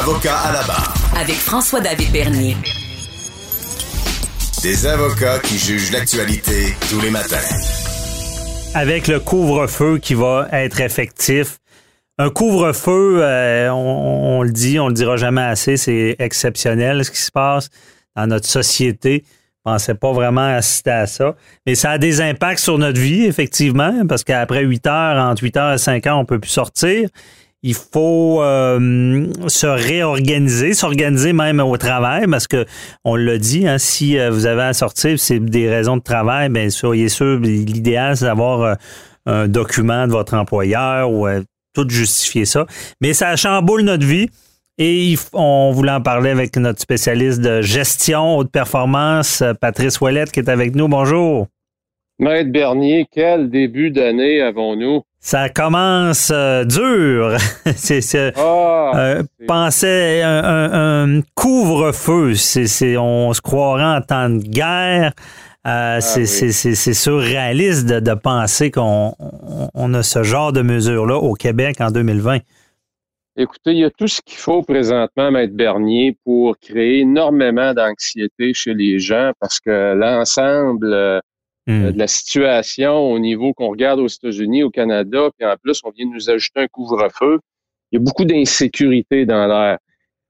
Avocat à la barre. Avec François-David Bernier. Des avocats qui jugent l'actualité tous les matins. Avec le couvre-feu qui va être effectif. Un couvre-feu, euh, on, on le dit, on le dira jamais assez, c'est exceptionnel ce qui se passe dans notre société. Je pensais pas vraiment assister à ça. Mais ça a des impacts sur notre vie, effectivement, parce qu'après 8 heures, entre 8 heures et 5 heures, on peut plus sortir. Il faut euh, se réorganiser, s'organiser même au travail, parce que on l'a dit, hein, si euh, vous avez à sortir, c'est des raisons de travail, bien soyez sûr, l'idéal, c'est d'avoir euh, un document de votre employeur ou tout justifier ça. Mais ça chamboule notre vie. Et on voulait en parler avec notre spécialiste de gestion haute performance, Patrice Ouellette, qui est avec nous. Bonjour. Maître Bernier, quel début d'année avons-nous? Ça commence euh, dur. c'est, Ah, euh, c'est- pensait un, un- un couvre-feu. C'est, on se croirait en temps de guerre. Euh, c'est, Ah c'est- surréaliste de, de penser qu'on on- on a ce genre de mesures-là au Québec en 2020. Écoutez, il y a tout ce qu'il faut présentement, Maître Bernier, pour créer énormément d'anxiété chez les gens parce que l'ensemble euh, Hmm. de la situation au niveau qu'on regarde aux États-Unis, au Canada, puis en plus, on vient de nous ajouter un couvre-feu, il y a beaucoup d'insécurité dans l'air.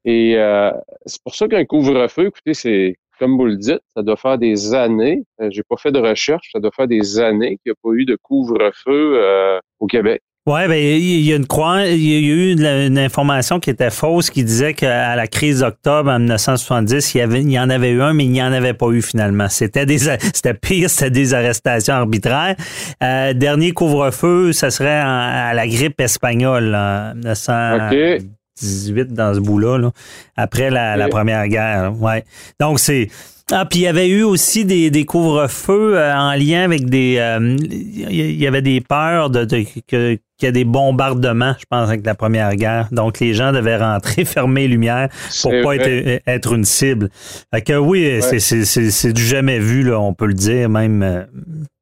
Et euh, c'est pour ça qu'un couvre-feu, écoutez, c'est comme vous le dites, ça doit faire des années. euh, J'ai pas fait de recherche, ça doit faire des années qu'il n'y a pas eu de couvre-feu euh, au Québec. Oui, ben, il y a une croix, il y a eu une, une information qui était fausse qui disait qu'à la crise d'octobre en 1970, il y, avait, il y en avait eu un, mais il n'y en avait pas eu finalement. C'était des, c'était pire, c'était des arrestations arbitraires. Euh, dernier couvre-feu, ça serait en- à la grippe espagnole, là, en 1918 dans ce bout-là, là, après la, première guerre. Ouais. Donc c'est ah, puis il y avait eu aussi des, des couvre-feux euh, en lien avec des. euh, Il y avait des peurs de, de- que- qu'il y a des bombardements, je pense, avec la première guerre. Donc les gens devaient rentrer, fermer les lumières pour pas vrai. être, être une cible. Fait que oui, c'est- du jamais vu, là, on peut le dire, même. euh,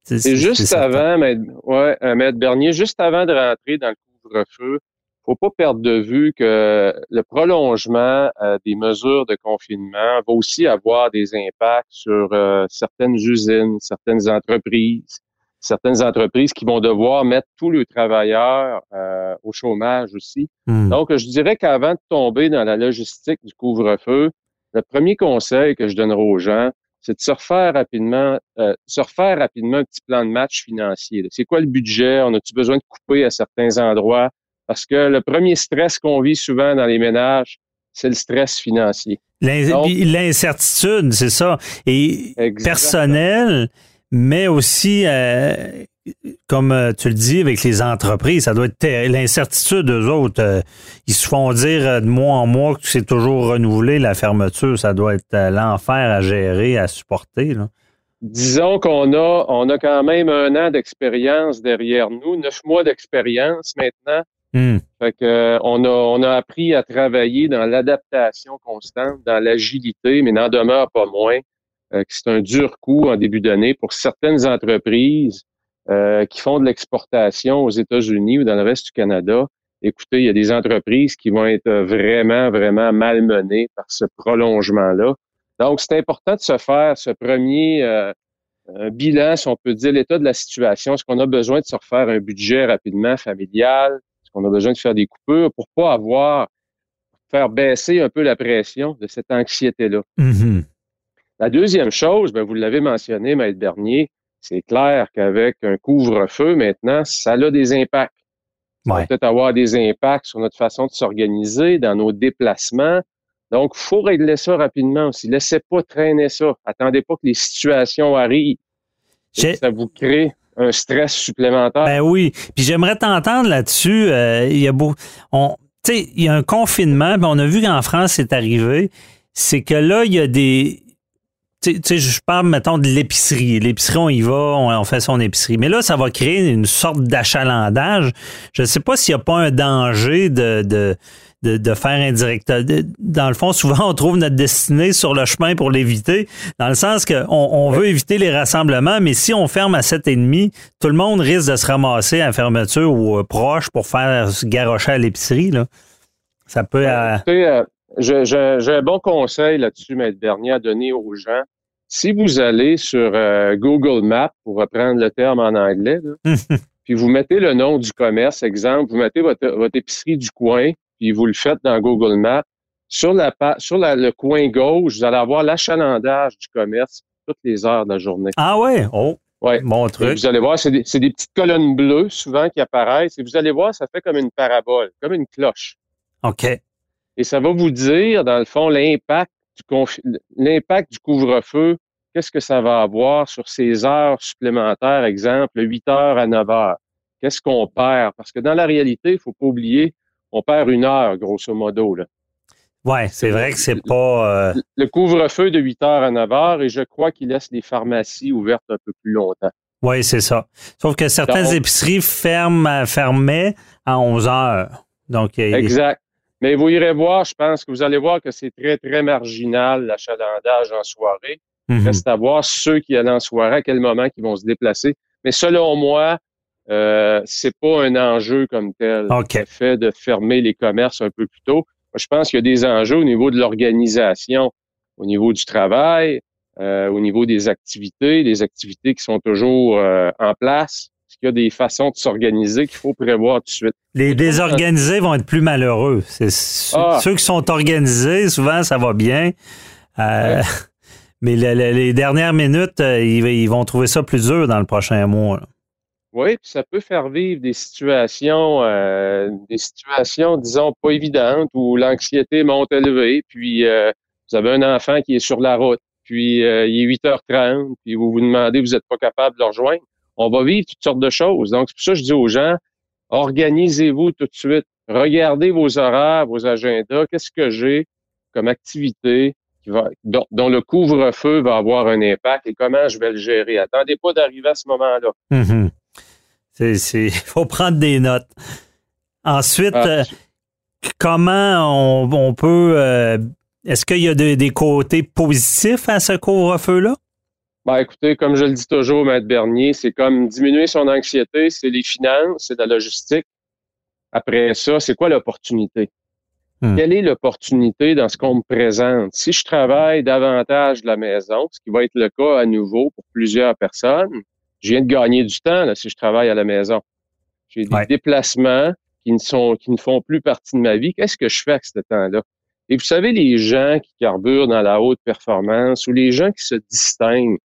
C'est juste avant, Maître, ouais, euh, Maître Bernier, juste avant de rentrer dans le couvre-feu, faut pas perdre de vue que le prolongement euh, des mesures de confinement va aussi avoir des impacts sur euh, certaines usines, certaines entreprises, certaines entreprises qui vont devoir mettre tous les travailleurs euh, au chômage aussi. Hmm. Donc, je dirais qu'avant de tomber dans la logistique du couvre-feu, le premier conseil que je donnerai aux gens, c'est de se refaire rapidement, euh, se refaire rapidement un petit plan de match financier. C'est quoi le budget? On a-tu besoin de couper à certains endroits? Parce que le premier stress qu'on vit souvent dans les ménages, c'est le stress financier. L'incertitude, c'est ça. Et Exactement. personnel, mais aussi, euh, comme euh, tu le dis, avec les entreprises, ça doit être l'incertitude, eux autres. euh, ils se font dire de mois en mois que c'est toujours renouvelé, la fermeture. Ça doit être l'enfer à gérer, à supporter. Là. Disons qu'on a, on a quand même un an d'expérience derrière nous, neuf mois d'expérience maintenant. Hmm. Fait que, euh, on a, on a appris à travailler dans l'adaptation constante, dans l'agilité, mais n'en demeure pas moins euh, que c'est un dur coup en début d'année pour certaines entreprises euh, qui font de l'exportation aux États-Unis ou dans le reste du Canada. Écoutez, il y a des entreprises qui vont être vraiment, vraiment malmenées par ce prolongement-là. Donc, c'est important de se faire ce premier euh, bilan, si on peut dire, l'état de la situation. Est-ce qu'on a besoin de se refaire un budget rapidement familial? Est-ce qu'on a besoin de faire des coupures pour pas avoir, faire baisser un peu la pression de cette anxiété-là? Mhm. La deuxième chose, ben, vous l'avez mentionné, Maître Bernier, c'est clair qu'avec un couvre-feu maintenant, ça a des impacts. Ça Ouais. peut-être avoir des impacts sur notre façon de s'organiser, dans nos déplacements. Donc, faut régler ça rapidement aussi. Laissez pas traîner ça. Attendez pas que les situations arrivent. ça vous crée un stress supplémentaire. Ben oui. Puis j'aimerais t'entendre là-dessus. Euh, il y a beau, on, tu sais, il y a un confinement. puis on a vu qu'en France c'est arrivé. C'est que là il y a des tu sais- je parle, mettons, de l'épicerie. L'épicerie, on y va, on, on fait son épicerie. Mais là, ça va créer une sorte d'achalandage. Je ne sais pas s'il n'y a pas un danger de, de, de, de faire indirect. Dans le fond, souvent, on trouve notre destinée sur le chemin pour l'éviter, dans le sens qu'on on veut éviter les rassemblements, mais si on ferme à 7,5, tout le monde risque de se ramasser à la fermeture ou euh, proche pour faire se garrocher à l'épicerie. Ça peut... euh, Écoutez, euh, j'ai un bon conseil là-dessus, Maître Bernier, à donner aux gens. Si vous allez sur euh, Google Maps, pour reprendre le terme en anglais, puis vous mettez le nom du commerce, exemple, vous mettez votre, votre épicerie du coin, puis vous le faites dans Google Maps, sur, la, sur le coin gauche, vous allez avoir l'achalandage du commerce toutes les heures de la journée. Ah ouais? Oh, ouais. Bon truc. vous allez voir, c'est des, des, petites colonnes bleues souvent qui apparaissent. Et vous allez voir, ça fait comme une parabole, comme une cloche. OK. Et ça va vous dire, dans le fond, l'impact du, l'impact du couvre-feu. Qu'est-ce que ça va avoir sur ces heures supplémentaires, exemple, 8 heures à 9 heures? Qu'est-ce qu'on perd? Parce que dans la réalité, il faut pas oublier, on perd une heure, grosso modo. Là. Oui, c'est vrai que c'est pas. Euh, le couvre-feu de 8 h à 9 h et je crois qu'il laisse les pharmacies ouvertes un peu plus longtemps. Oui, c'est ça. Sauf que certaines épiceries ferment, fermaient à 11 heures. Donc, exact. Mais vous irez voir, je pense que vous allez voir que c'est très, très marginal l'achalandage en soirée. Mhm. Reste à voir ceux qui allaient en soirée, à quel moment ils vont se déplacer. Mais selon moi, euh, c'est pas un enjeu comme tel. Le fait de fermer les commerces un peu plus tôt je pense qu'il y a des enjeux au niveau de l'organisation, au niveau du travail, euh, au niveau des activités, des activités qui sont toujours euh, en place. Qu'il y a des façons de s'organiser qu'il faut prévoir tout de suite? Les désorganisés vont être plus malheureux. C'est ah. Ceux qui sont organisés, souvent, ça va bien. Euh, mais les dernières minutes, ils, vont trouver ça plus dur dans le prochain mois. Oui, puis ça peut faire vivre des situations, euh, des situations, disons, pas évidentes où l'anxiété monte élevée, puis euh, vous avez un enfant qui est sur la route, puis euh, il est 8h30, puis vous vous demandez, vous n'êtes pas capable de le rejoindre. On va vivre toutes sortes de choses. Donc, c'est pour ça que je dis aux gens, organisez-vous tout de suite. Regardez vos horaires, vos agendas. Qu'est-ce que j'ai comme activité qui va, dont, dont le couvre-feu va avoir un impact et comment je vais le gérer? Attendez pas d'arriver à ce moment-là. Il faut prendre des notes. Ensuite, ah. euh, comment on, peut. Euh, est-ce qu'il y a des côtés positifs à ce couvre-feu-là? Ben, écoutez, comme je le dis toujours, Maître Bernier, c'est comme diminuer son anxiété, c'est les finances, c'est la logistique. Après ça, c'est quoi l'opportunité? Hmm. Quelle est l'opportunité dans ce qu'on me présente? Si je travaille davantage de la maison, ce qui va être le cas à nouveau pour plusieurs personnes, je viens de gagner du temps là, si je travaille à la maison. J'ai des déplacements qui ne sont qui ne font plus partie de ma vie. Qu'est-ce que je fais avec ce temps-là? Et vous savez, les gens qui carburent dans la haute performance ou les gens qui se distinguent,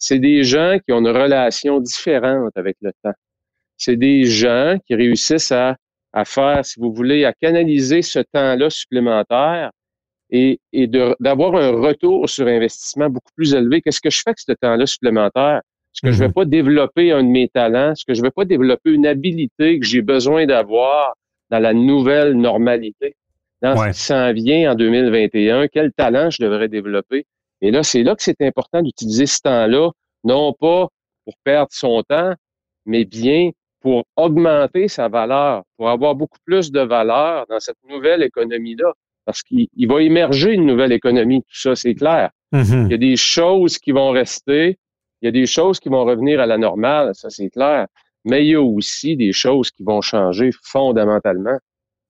c'est des gens qui ont une relation différente avec le temps. C'est des gens qui réussissent à, à faire, si vous voulez, à canaliser ce temps-là supplémentaire et, et d'avoir un retour sur investissement beaucoup plus élevé. Qu'est-ce que je fais avec ce temps-là supplémentaire? Est-ce que je vais mhm. pas développer un de mes talents? Est-ce que je vais pas développer une habilité que j'ai besoin d'avoir dans la nouvelle normalité? Dans ce qui s'en vient en 2021, quel talent je devrais développer? Et là, c'est là que c'est important d'utiliser ce temps-là, non pas pour perdre son temps, mais bien pour augmenter sa valeur, pour avoir beaucoup plus de valeur dans cette nouvelle économie-là. Parce qu'il va émerger une nouvelle économie, tout ça, c'est clair. Mhm. Il y a des choses qui vont rester, il y a des choses qui vont revenir à la normale, ça c'est clair, mais il y a aussi des choses qui vont changer fondamentalement.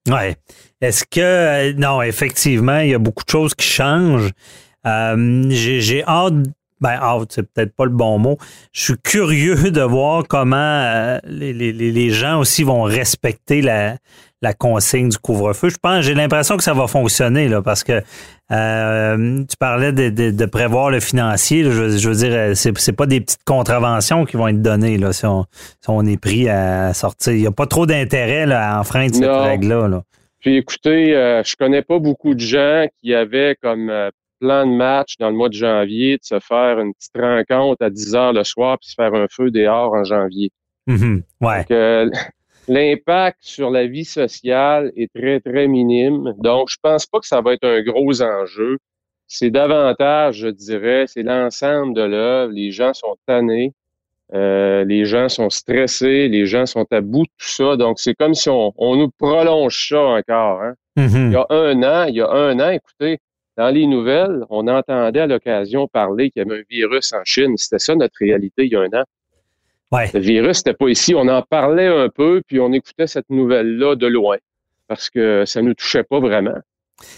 Oui. Est-ce que, euh, non, effectivement, il y a beaucoup de choses qui changent. Euh, j'ai hâte, ben hâte, c'est peut-être pas le bon mot. Je suis curieux de voir comment euh, les, les, les, gens aussi vont respecter la, la consigne du couvre-feu. Je pense, j'ai l'impression que ça va fonctionner là, parce que euh, tu parlais de, prévoir le financier. je, veux dire, c'est, pas des petites contraventions qui vont être données là, si, on, on est pris à sortir. Il n'y a pas trop d'intérêt là, à enfreindre cette règle-là. Puis écoutez, euh, je connais pas beaucoup de gens qui avaient comme plan de match dans le mois de janvier de se faire une petite rencontre à 10 heures le soir puis se faire un feu dehors en janvier. Mm-hmm. ouais. L'impact sur la vie sociale est très, très minime. Donc, je pense pas que ça va être un gros enjeu. C'est davantage, je dirais, c'est l'ensemble de l'œuvre. Les gens sont tannés. Euh, les gens sont stressés, les gens sont à bout de tout ça. Donc, c'est comme si on, nous prolonge ça encore. Hein. Mm-hmm. Il y a un an, il y a un an, écoutez, dans les nouvelles, on entendait à l'occasion parler qu'il y avait un virus en Chine. C'était ça notre réalité il y a un an. Le virus n'était pas ici. On en parlait un peu, puis on écoutait cette nouvelle-là de loin parce que ça ne nous touchait pas vraiment.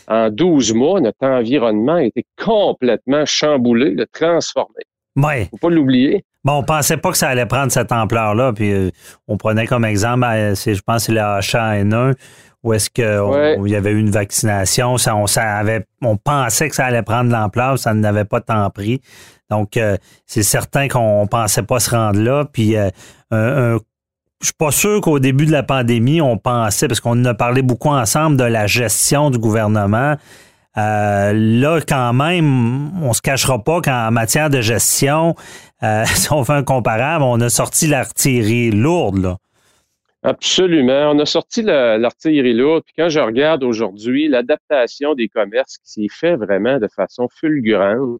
En 12 mois, notre environnement a été complètement chamboulé, transformé. Oui. Faut pas l'oublier. Bon, on pensait pas que ça allait prendre cette ampleur-là. Puis euh, on prenait comme exemple, euh, je pense, c'est le H1N1, où est-ce qu'il y avait eu une vaccination? Ça, on, avait, on pensait que ça allait prendre l'ampleur, ça n'avait pas tant pris. Donc, euh, c'est certain qu'on pensait pas se rendre là. Puis, euh, un, je suis pas sûr qu'au début de la pandémie, on pensait, parce qu'on a parlé beaucoup ensemble de la gestion du gouvernement. Euh, là, quand même, on se cachera pas qu'en matière de gestion, si on fait un comparable, on a sorti l'artillerie lourde. Là. Absolument. On a sorti l'artillerie lourde. Puis quand je regarde aujourd'hui l'adaptation des commerces qui s'est fait vraiment de façon fulgurante,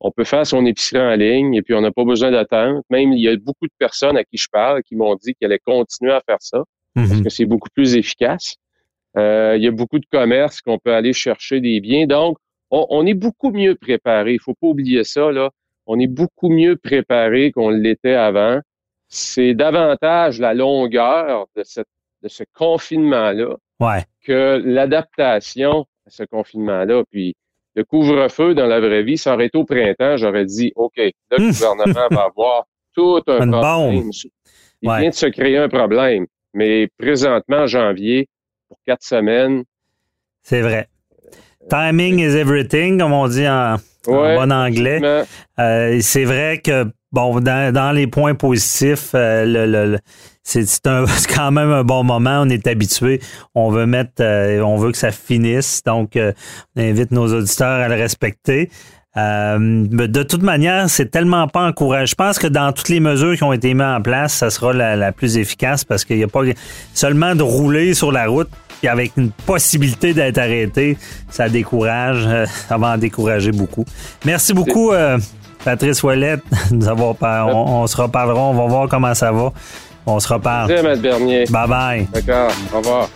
on peut faire son épicerie en ligne et puis on n'a pas besoin d'attendre. Même il y a beaucoup de personnes à qui je parle qui m'ont dit qu'elles allaient continuer à faire ça parce mhm. que c'est beaucoup plus efficace. Euh, il y a beaucoup de commerces qu'on peut aller chercher des biens. Donc, on, on est beaucoup mieux préparé. Il faut pas oublier ça. Là. On est beaucoup mieux préparé qu'on l'était avant c'est davantage la longueur de, cette, de ce confinement-là que l'adaptation à ce confinement-là. Puis le couvre-feu dans la vraie vie, ça aurait été au printemps, j'aurais dit, OK, le gouvernement va avoir tout un problème. Il vient de se créer un problème. Mais présentement, janvier, pour quatre semaines. C'est vrai. Timing is everything, comme on dit en, bon anglais. Euh, c'est vrai que bon, dans, les points positifs, euh, c'est quand même un bon moment. On est habitué. On veut mettre, euh, on veut que ça finisse. Donc, euh, on invite nos auditeurs à le respecter. de toute manière, c'est tellement pas encourageant. Je pense que dans toutes les mesures qui ont été mises en place, ça sera la, plus efficace parce qu'il n'y a pas seulement de rouler sur la route et avec une possibilité d'être arrêté, ça décourage, ça va en décourager beaucoup. Merci beaucoup. Patrice Ouellette, nous avons on, se reparlera, on va voir comment ça va. On se reparle. Merci, Bernier. Bye bye. D'accord. Au revoir.